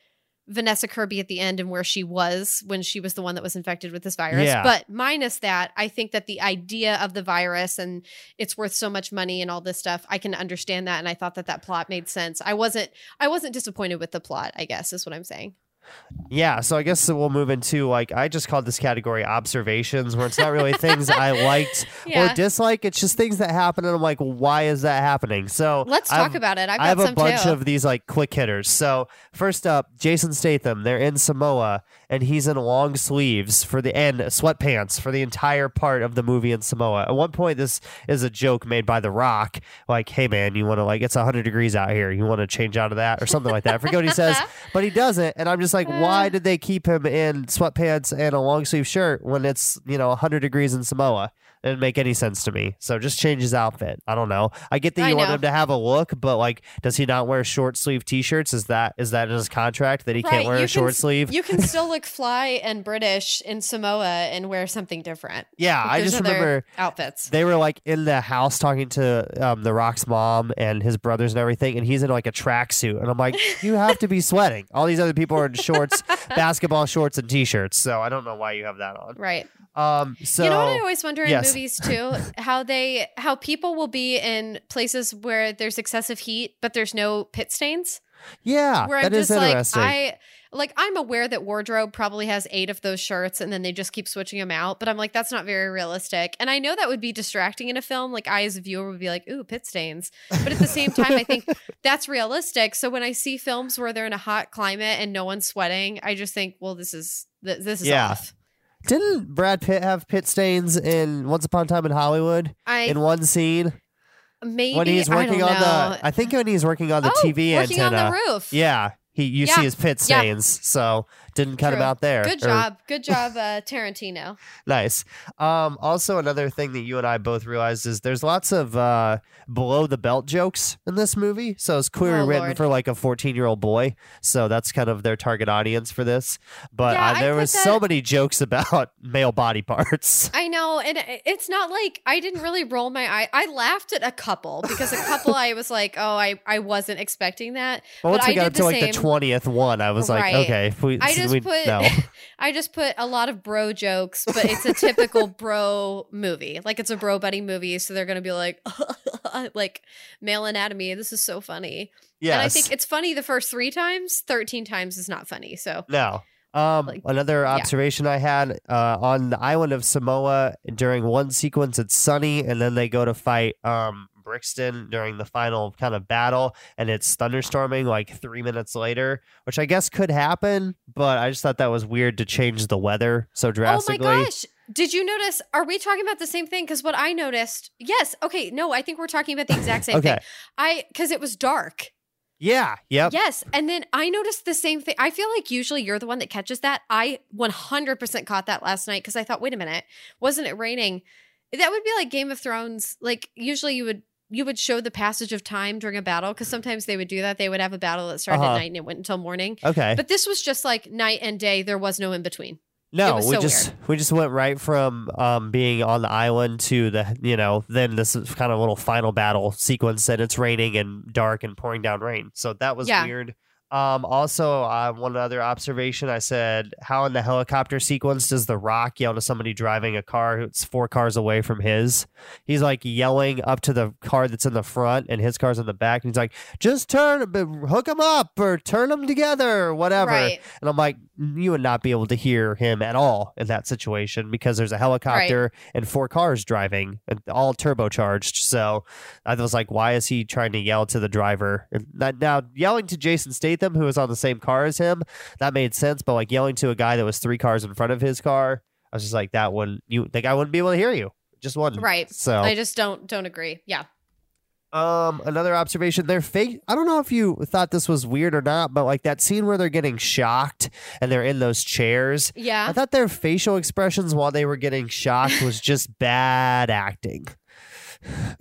Vanessa Kirby at the end and where she was when she was the one that was infected with this virus. Yeah. But minus that, I think that the idea of the virus and it's worth so much money and all this stuff, I can understand that and I thought that that plot made sense. I wasn't I wasn't disappointed with the plot, I guess is what I'm saying. Yeah, so I guess we'll move into like I just called this category observations, where it's not really things I liked yeah. or dislike. It's just things that happen, and I'm like, why is that happening? So let's talk I've, about it. I've i have a bunch too. of these like quick hitters. So first up, Jason Statham. They're in Samoa, and he's in long sleeves for the end, sweatpants for the entire part of the movie in Samoa. At one point, this is a joke made by The Rock, like, "Hey man, you want to like it's 100 degrees out here. You want to change out of that or something like that." I forget what he says, but he doesn't, and I'm just like, why? why did they keep him in sweatpants and a long sleeve shirt when it's you know 100 degrees in Samoa? It didn't make any sense to me. So just change his outfit. I don't know. I get that you want him to have a look, but like, does he not wear short sleeve t-shirts? Is that is that in his contract that he right. can't wear you a short sleeve? You can still look fly and British in Samoa and wear something different. Yeah, I just remember outfits. They were like in the house talking to um, the Rock's mom and his brothers and everything, and he's in like a tracksuit, and I'm like, you have to be sweating. All these other people are in shorts, basketball shorts, and t-shirts. So I don't know why you have that on. Right. Um, so you know what I always wonder yes. in movies too, how they how people will be in places where there's excessive heat, but there's no pit stains. Yeah, where I'm just like I like I'm aware that wardrobe probably has eight of those shirts and then they just keep switching them out. But I'm like, that's not very realistic. And I know that would be distracting in a film. Like I as a viewer would be like, ooh, pit stains. But at the same time, I think that's realistic. So when I see films where they're in a hot climate and no one's sweating, I just think, well, this is this is yeah. off. Didn't Brad Pitt have pit stains in Once Upon a Time in Hollywood I, in one scene? Maybe when he's working on the. I think when he's working on the oh, TV working antenna. on the roof. Yeah, he you yeah. see his pit stains. Yeah. So didn't cut True. him out there. Good or, job. Good job, uh, Tarantino. nice. Um, also, another thing that you and I both realized is there's lots of uh, below the belt jokes in this movie. So it's clearly oh, written Lord. for like a 14 year old boy. So that's kind of their target audience for this. But yeah, uh, there was that... so many jokes about male body parts. I know. And it's not like I didn't really roll my eye. I laughed at a couple because a couple I was like, oh, I, I wasn't expecting that. Well, once we got to like the 20th one, I was right. like, okay. We, I just we, put no. I just put a lot of bro jokes, but it's a typical bro movie. Like it's a bro buddy movie, so they're gonna be like, like male anatomy. This is so funny. Yeah, and I think it's funny the first three times. Thirteen times is not funny. So no. Um, like, another observation yeah. I had uh, on the island of Samoa during one sequence, it's sunny, and then they go to fight um, Brixton during the final kind of battle, and it's thunderstorming like three minutes later, which I guess could happen, but I just thought that was weird to change the weather so drastically. Oh my gosh. Did you notice? Are we talking about the same thing? Because what I noticed, yes, okay, no, I think we're talking about the exact same okay. thing. I because it was dark. Yeah. Yep. Yes. And then I noticed the same thing. I feel like usually you're the one that catches that. I 100% caught that last night because I thought, wait a minute, wasn't it raining? That would be like Game of Thrones. Like usually you would you would show the passage of time during a battle because sometimes they would do that. They would have a battle that started uh-huh. at night and it went until morning. Okay. But this was just like night and day. There was no in between. No, we so just weird. we just went right from um, being on the island to the you know then this kind of little final battle sequence and it's raining and dark and pouring down rain. So that was yeah. weird. Um, also, uh, one other observation I said, how in the helicopter sequence does The Rock yell to somebody driving a car who's four cars away from his? He's like yelling up to the car that's in the front and his car's in the back. And he's like, just turn, hook them up or turn them together or whatever. Right. And I'm like, you would not be able to hear him at all in that situation because there's a helicopter right. and four cars driving and all turbocharged. So I was like, why is he trying to yell to the driver? And now, yelling to Jason Statham, who was on the same car as him, that made sense. But like yelling to a guy that was three cars in front of his car, I was just like, that wouldn't, you, the guy wouldn't be able to hear you. Just one. Right. So I just don't, don't agree. Yeah. Um, another observation, their face. I don't know if you thought this was weird or not, but like that scene where they're getting shocked and they're in those chairs. Yeah. I thought their facial expressions while they were getting shocked was just bad acting.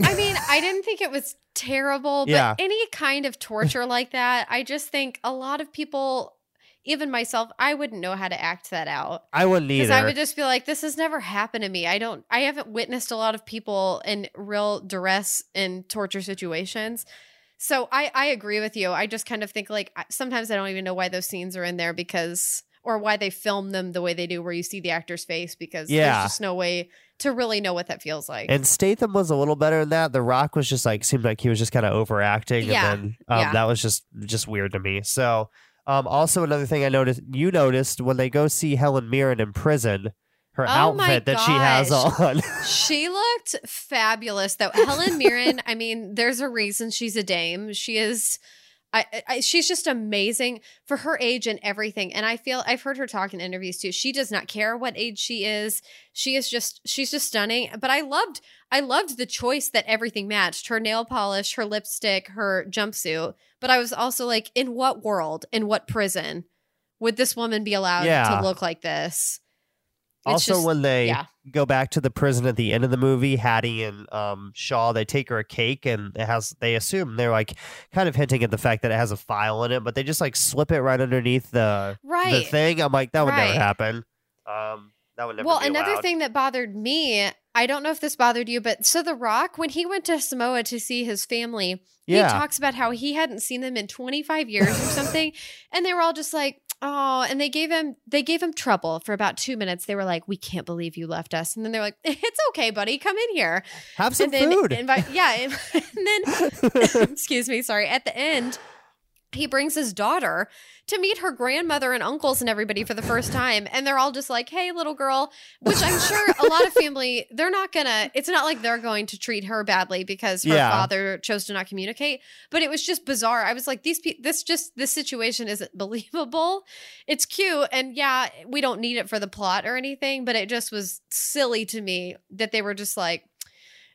I mean, I didn't think it was terrible, but yeah. any kind of torture like that, I just think a lot of people even myself, I wouldn't know how to act that out. I wouldn't either. Because I would just be like, this has never happened to me. I don't, I haven't witnessed a lot of people in real duress and torture situations. So I, I agree with you. I just kind of think like sometimes I don't even know why those scenes are in there because, or why they film them the way they do, where you see the actor's face because yeah. there's just no way to really know what that feels like. And Statham was a little better than that. The Rock was just like seemed like he was just kind of overacting, yeah. and then um, yeah. that was just just weird to me. So um, also, another thing I noticed, you noticed when they go see Helen Mirren in prison, her oh outfit that she has on. she looked fabulous, though. Helen Mirren, I mean, there's a reason she's a dame. She is. I, I, she's just amazing for her age and everything. And I feel I've heard her talk in interviews too. She does not care what age she is. She is just she's just stunning. But I loved I loved the choice that everything matched. Her nail polish, her lipstick, her jumpsuit. But I was also like, in what world, in what prison would this woman be allowed yeah. to look like this? It's also, just, when they yeah. go back to the prison at the end of the movie, Hattie and um, Shaw, they take her a cake and it has, they assume they're like kind of hinting at the fact that it has a file in it, but they just like slip it right underneath the, right. the thing. I'm like, that would right. never happen. Um, that would never well, another thing that bothered me, I don't know if this bothered you, but so The Rock, when he went to Samoa to see his family, yeah. he talks about how he hadn't seen them in 25 years or something. and they were all just like, oh, and they gave him they gave him trouble for about two minutes. They were like, "We can't believe you left us," and then they're like, "It's okay, buddy, come in here, have some and then food." Invite, yeah, and, and then excuse me, sorry. At the end, he brings his daughter to meet her grandmother and uncles and everybody for the first time. And they're all just like, hey, little girl, which I'm sure a lot of family, they're not gonna, it's not like they're going to treat her badly because her yeah. father chose to not communicate. But it was just bizarre. I was like, these people, this just, this situation isn't believable. It's cute. And yeah, we don't need it for the plot or anything, but it just was silly to me that they were just like,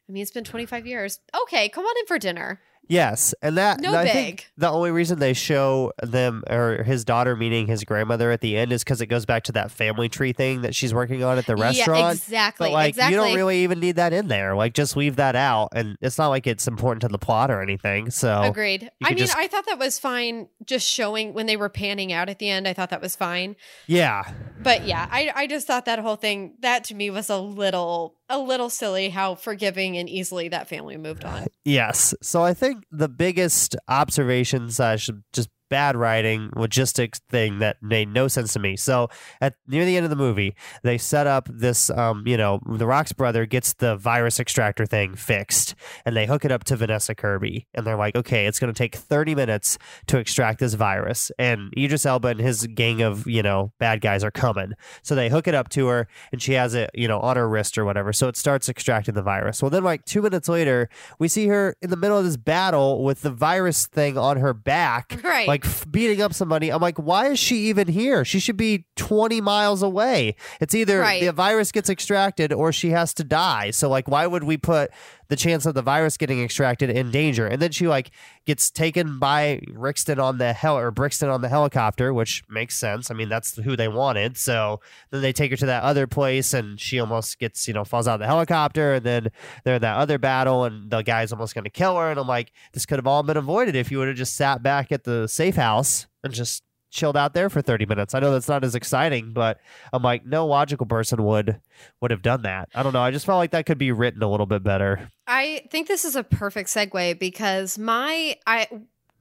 I mean, it's been 25 years. Okay, come on in for dinner. Yes, and that no I big. think the only reason they show them or his daughter meeting his grandmother at the end is because it goes back to that family tree thing that she's working on at the restaurant. Yeah, exactly. But like, exactly. you don't really even need that in there. Like, just leave that out, and it's not like it's important to the plot or anything. So agreed. I mean, just... I thought that was fine. Just showing when they were panning out at the end, I thought that was fine. Yeah. But yeah, I I just thought that whole thing that to me was a little a little silly how forgiving and easily that family moved on. Yes. So I think the biggest observations I should just bad writing logistics thing that made no sense to me. So at near the end of the movie, they set up this um, you know, the Rock's brother gets the virus extractor thing fixed and they hook it up to Vanessa Kirby and they're like, "Okay, it's going to take 30 minutes to extract this virus." And Idris Elba and his gang of, you know, bad guys are coming. So they hook it up to her and she has it, you know, on her wrist or whatever. So it starts extracting the virus. Well, then like 2 minutes later, we see her in the middle of this battle with the virus thing on her back. Right. Like like beating up somebody. I'm like, why is she even here? She should be 20 miles away. It's either right. the virus gets extracted or she has to die. So like, why would we put the chance of the virus getting extracted in danger. And then she like gets taken by Rixton on the hell or Brixton on the helicopter, which makes sense. I mean, that's who they wanted. So then they take her to that other place and she almost gets, you know, falls out of the helicopter and then they're in that other battle and the guy's almost going to kill her. And I'm like, this could have all been avoided if you would have just sat back at the safe house and just chilled out there for 30 minutes. I know that's not as exciting, but I'm like, no logical person would would have done that. I don't know. I just felt like that could be written a little bit better. I think this is a perfect segue because my I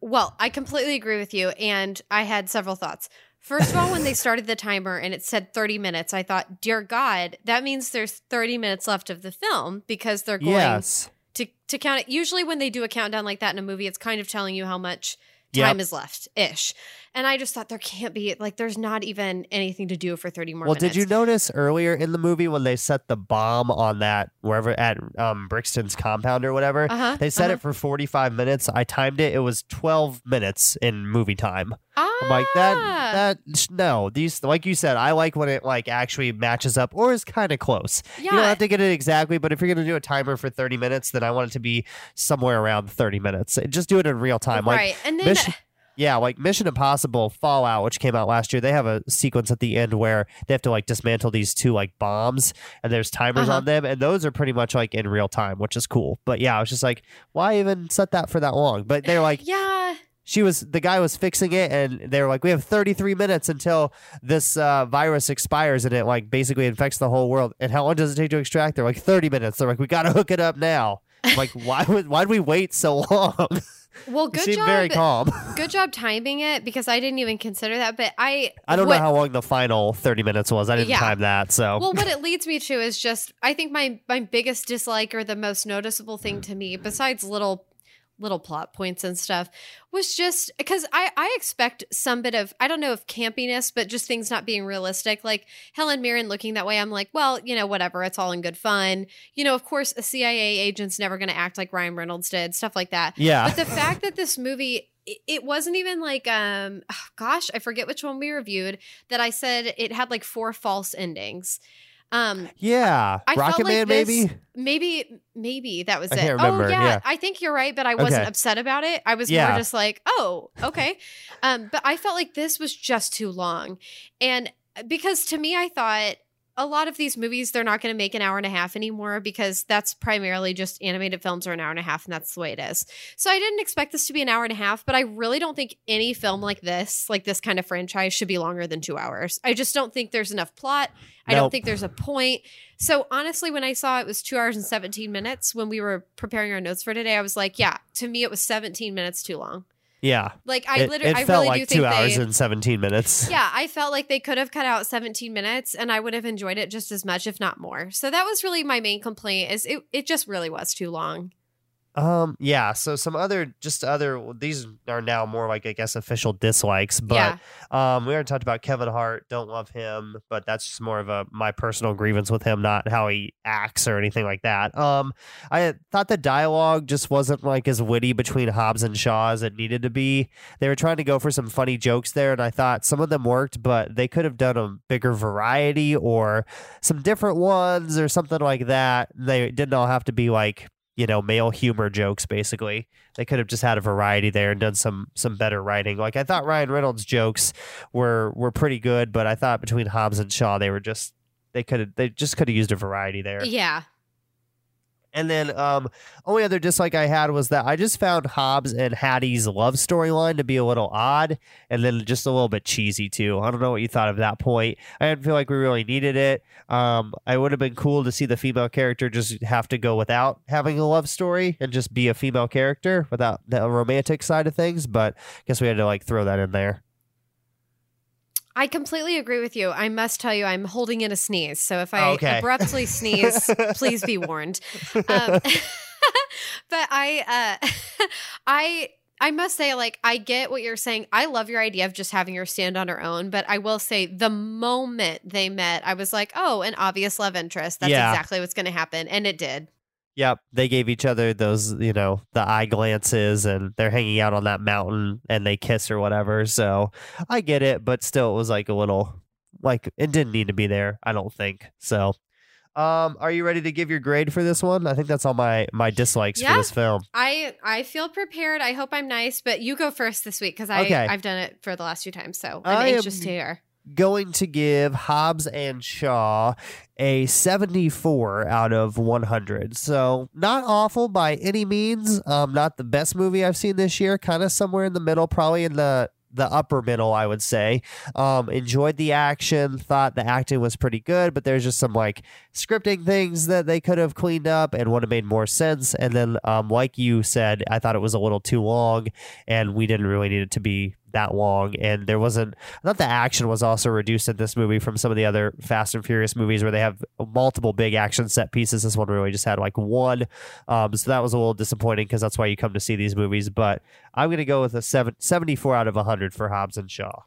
Well, I completely agree with you. And I had several thoughts. First of all, when they started the timer and it said 30 minutes, I thought, dear God, that means there's 30 minutes left of the film because they're going yes. to, to count it. Usually, when they do a countdown like that in a movie, it's kind of telling you how much time yep. is left ish. And I just thought there can't be like there's not even anything to do for 30 more minutes. well, minutes. did you notice earlier in the movie when they set the bomb on that wherever at um, Brixton's compound or whatever? Uh-huh, they set uh-huh. it for 45 minutes. I timed it. It was 12 minutes in movie time. Ah. I'm like that that no, these like you said, I like when it like actually matches up or is kind of close. Yeah. You don't have to get it exactly, but if you're going to do a timer for 30 minutes, then I want it to be somewhere around 30 minutes. Just do it in real time. Right. Like and then Mission- yeah, like Mission Impossible Fallout, which came out last year, they have a sequence at the end where they have to like dismantle these two like bombs and there's timers Uh-huh. on them and those are pretty much like in real time, which is cool. But yeah, I was just like, why even set that for that long? But they're like yeah. she was the guy was fixing it and they were like, We have thirty three minutes until this uh, virus expires and it like basically infects the whole world. And how long does it take to extract? They're like thirty minutes. They're like, We gotta hook it up now. I'm like, why would why'd we wait so long? Well, good job. very calm. Good job timing it because I didn't even consider that. But I I don't what- know how long the final 30 minutes was. I didn't Yeah. time that. So, well, what it leads me to is just I think my my biggest dislike or the most noticeable thing to me, besides little little plot points and stuff, was just because I I expect some bit of I don't know if campiness, but just things not being realistic. Like Helen Mirren looking that way, I'm like, well, you know, whatever, it's all in good fun. You know, of course, a CIA agent's never going to act like Ryan Reynolds did, stuff like that. yeah. But the fact that this movie it- wasn't even like um oh, gosh, I forget which one we reviewed that I said it had like four false endings. Um yeah. I felt Rocket like Man, this- maybe? maybe maybe that was I it. Oh yeah, yeah. I think you're right, but I wasn't Okay. upset about it. I was Yeah. more just like, "Oh, okay." um but I felt like this was just too long. And because to me I thought a lot of these movies they're not going to make an hour and a half anymore because that's primarily just animated films are an hour and a half and that's the way it is. So I didn't expect this to be an hour and a half, but I really don't think any film like this, like this kind of franchise should be longer than 2 hours. I just don't think there's enough plot. I don't think there's a point. So honestly, when I saw it was two hours and 17 minutes when we were preparing our notes for today, I was like, yeah, to me, it was 17 minutes too long. Yeah. Like I it, literally, it I felt really do like think two hours they, and 17 minutes. yeah, I felt like they could have cut out 17 minutes and I would have enjoyed it just as much, if not more. So that was really my main complaint is it, it just really was too long. Um, yeah. So some other, just other, these are now more like, I guess, official dislikes. But yeah. um, we already talked about Kevin Hart. Don't love him, but that's just more of a my personal grievance with him, not how he acts or anything like that. Um, I thought the dialogue just wasn't like as witty between Hobbs and Shaw as it needed to be. They were trying to go for some funny jokes there, and I thought some of them worked, but they could have done a bigger variety or some different ones or something like that. They didn't all have to be like you know male humor jokes basically. They could have just had a variety there and done some some better writing. Like i thought ryan reynolds jokes were were pretty good but i thought between hobbs and shaw they were just they could have they just could have used a variety there. Yeah. And then um only other dislike I had was that I just found Hobbs and Hattie's love storyline to be a little odd and then just a little bit cheesy too. I don't know what you thought of that point. I didn't feel like we really needed it. Um I would have been cool to see the female character just have to go without having a love story and just be a female character without the romantic side of things, but I guess we had to like throw that in there. I completely agree with you. I must tell you, I'm holding in a sneeze. So if I Okay. abruptly sneeze, please be warned. Um, but I, uh, I, I must say, like, I get what you're saying. I love your idea of just having her stand on her own, but I will say, the moment they met, I was like, oh, an obvious love interest. That's Yeah. exactly what's going to happen, and it did. Yep, they gave each other those, you know, the eye glances, and they're hanging out on that mountain, and they kiss or whatever. So I get it, but still, it was like a little, like it didn't need to be there. I don't think so. Um, are you ready to give your grade for this one? I think that's all my my dislikes Yeah. for this film. I I feel prepared. I hope I'm nice, but you go first this week because I Okay. I've done it for the last few times, so I'm I anxious am- to hear. Going to give Hobbs and Shaw a 74 out of 100. So not awful by any means. Um, not the best movie I've seen this year. Kind of somewhere in the middle, probably in the the upper middle, I would say. Um, enjoyed the action, thought the acting was pretty good, but there's just some like scripting things that they could have cleaned up and would have made more sense. And then, um, like you said, I thought it was a little too long, and we didn't really need it to be that long and there wasn't I thought the action was also reduced in this movie from some of the other Fast and Furious movies where they have multiple big action set pieces this one really just had like one um, so that was a little disappointing because that's why you come to see these movies but I'm going to go with a seven, 74 out of 100 for Hobbs and Shaw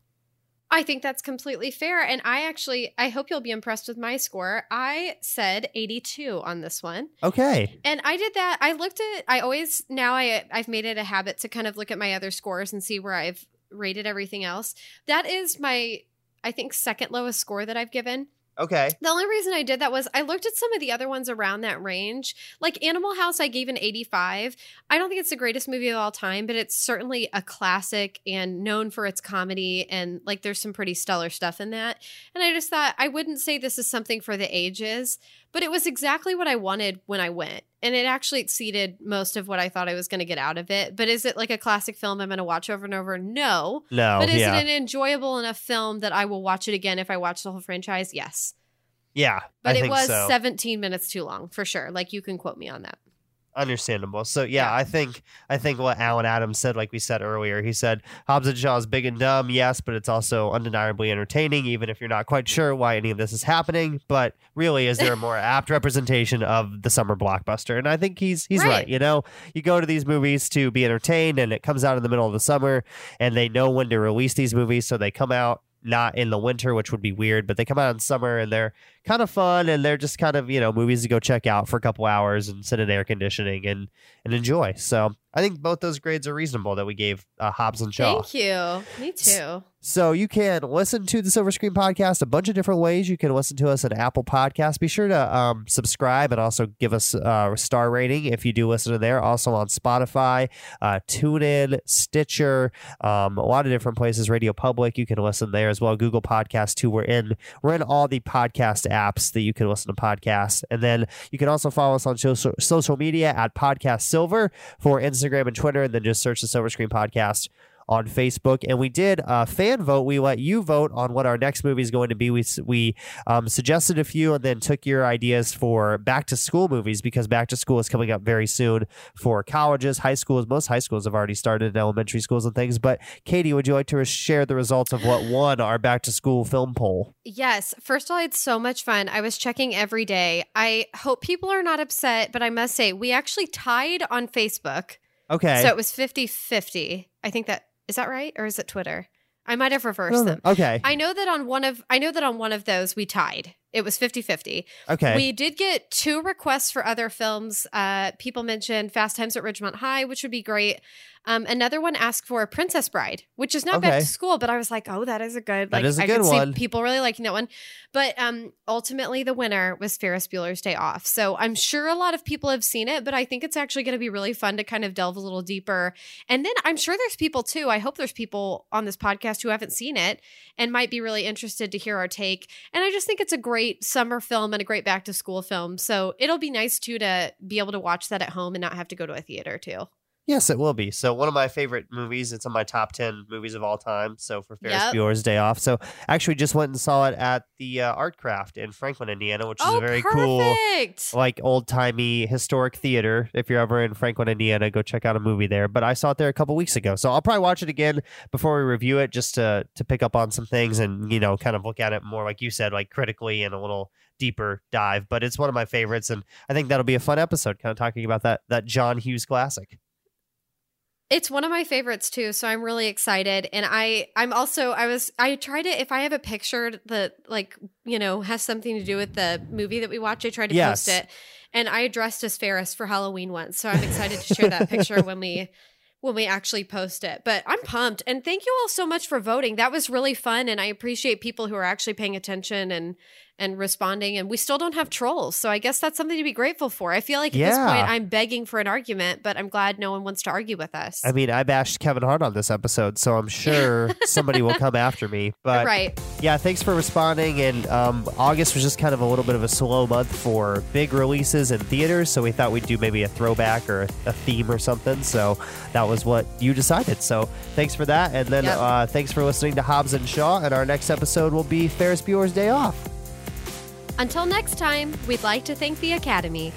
I think that's completely fair. And I actually, I hope you'll be impressed with my score. I said 82 on this one. Okay. And I did that. I looked at, I always, now I, I've made it a habit to kind of look at my other scores and see where I've rated everything else. That is my, I think, second lowest score that I've given. Okay. The only reason I did that was I looked at some of the other ones around that range. Like Animal House, I gave an 85. I don't think it's the greatest movie of all time, but it's certainly a classic and known for its comedy. And like there's some pretty stellar stuff in that. And I just thought I wouldn't say this is something for the ages, but it was exactly what I wanted when I went. And it actually exceeded most of what I thought I was going to get out of it. But is it like a classic film I'm going to watch over and over? No. No. But is yeah. it an enjoyable enough film that I will watch it again if I watch the whole franchise? Yes. Yeah. But I it was so. 17 minutes too long for sure. Like you can quote me on that. Understandable. So yeah. I think I think what Alan Adams said, like we said earlier, he said Hobbs and Shaw is big and dumb, yes, but it's also undeniably entertaining, even if you're not quite sure why any of this is happening. But really, is there a more apt representation of the summer blockbuster? And I think he's he's right. Right. You know, you go to these movies to be entertained, and it comes out in the middle of the summer, and they know when to release these movies, so they come out not in the winter, which would be weird, but they come out in summer and they're kind of fun and they're just kind of, you know, movies to go check out for a couple hours and sit in air conditioning and and enjoy. So I think both those grades are reasonable that we gave uh, Hobbs and Shaw. Thank you. Me too. So you can listen to the Silver Screen Podcast a bunch of different ways. You can listen to us at Apple Podcasts. Be sure to um, subscribe and also give us uh, a star rating if you do listen to there. Also on Spotify, uh, TuneIn, Stitcher, um, a lot of different places. RadioPublic, you can listen there as well. Google Podcasts too. We're in we're in all the podcast apps that you can listen to podcasts, and then you can also follow us on social social media at Podcast Silver for Instagram and Twitter, and then just search the Silver Screen Podcast on Facebook, and we did a fan vote. We let you vote on what our next movie is going to be. We we um, suggested a few, and then took your ideas for back to school movies because back to school is coming up very soon for colleges, high schools. Most high schools have already started, elementary schools and things. But Katie, would you like to share the results of what won our back to school film poll? Yes. First of all, it's so much fun. I was checking every day. I hope people are not upset, but I must say, we actually tied on Facebook. Okay. So it was 50 50. I think that is that right? Or is it Twitter? I might have reversed them. Okay. I know that on one of I know that on one of those we tied. It was 50-50. Okay. We did get two requests for other films. Uh, people mentioned Fast Times at Ridgemont High, which would be great. Um, another one asked for Princess Bride, which is not back to school, but I was like, oh, that is a good. That Like, is a I good could one. see people really liking that one. But um, ultimately, the winner was Ferris Bueller's Day Off. So I'm sure a lot of people have seen it, but I think it's actually going to be really fun to kind of delve a little deeper. And then I'm sure there's people too. I hope there's people on this podcast who haven't seen it and might be really interested to hear our take. And I just think it's a great summer film and a great back to school film. So it'll be nice too to be able to watch that at home and not have to go to a theater too. Yes, it will be. So one of my favorite movies. It's on my top ten movies of all time. So for Ferris Yep. Bueller's Day Off. So actually, just went and saw it at the uh, Artcraft in Franklin, Indiana, which is oh, a very cool, like old timey historic theater. If you're ever in Franklin, Indiana, go check out a movie there. But I saw it there a couple weeks ago, so I'll probably watch it again before we review it, just to to pick up on some things and you know kind of look at it more like you said, like critically and a little deeper dive. But it's one of my favorites, and I think that'll be a fun episode, kind of talking about that that John Hughes classic. It's one of my favorites too, so I'm really excited. And I I'm also I was I try to if I have a picture that like, you know, has something to do with the movie that we watch, I try to Yes. post it. And I dressed as Ferris for Halloween once. So I'm excited to share that picture when we when we actually post it. But I'm pumped. And thank you all so much for voting. That was really fun and I appreciate people who are actually paying attention and and responding and we still don't have trolls. So i guess that's something to be grateful for. I feel like at yeah. this point i'm begging for an argument but i'm glad no one wants to argue with us. I mean i bashed kevin hart on this episode so i'm sure somebody will come after me but right. yeah thanks for responding and um, august was just kind of a little bit of a slow month for big releases in theaters so we thought we'd do maybe a throwback or a theme or something so that was what you decided. So thanks for that and then yep. uh, thanks for listening to hobbs and shaw and our next episode will be ferris bueller's day off until next time, we'd like to thank the Academy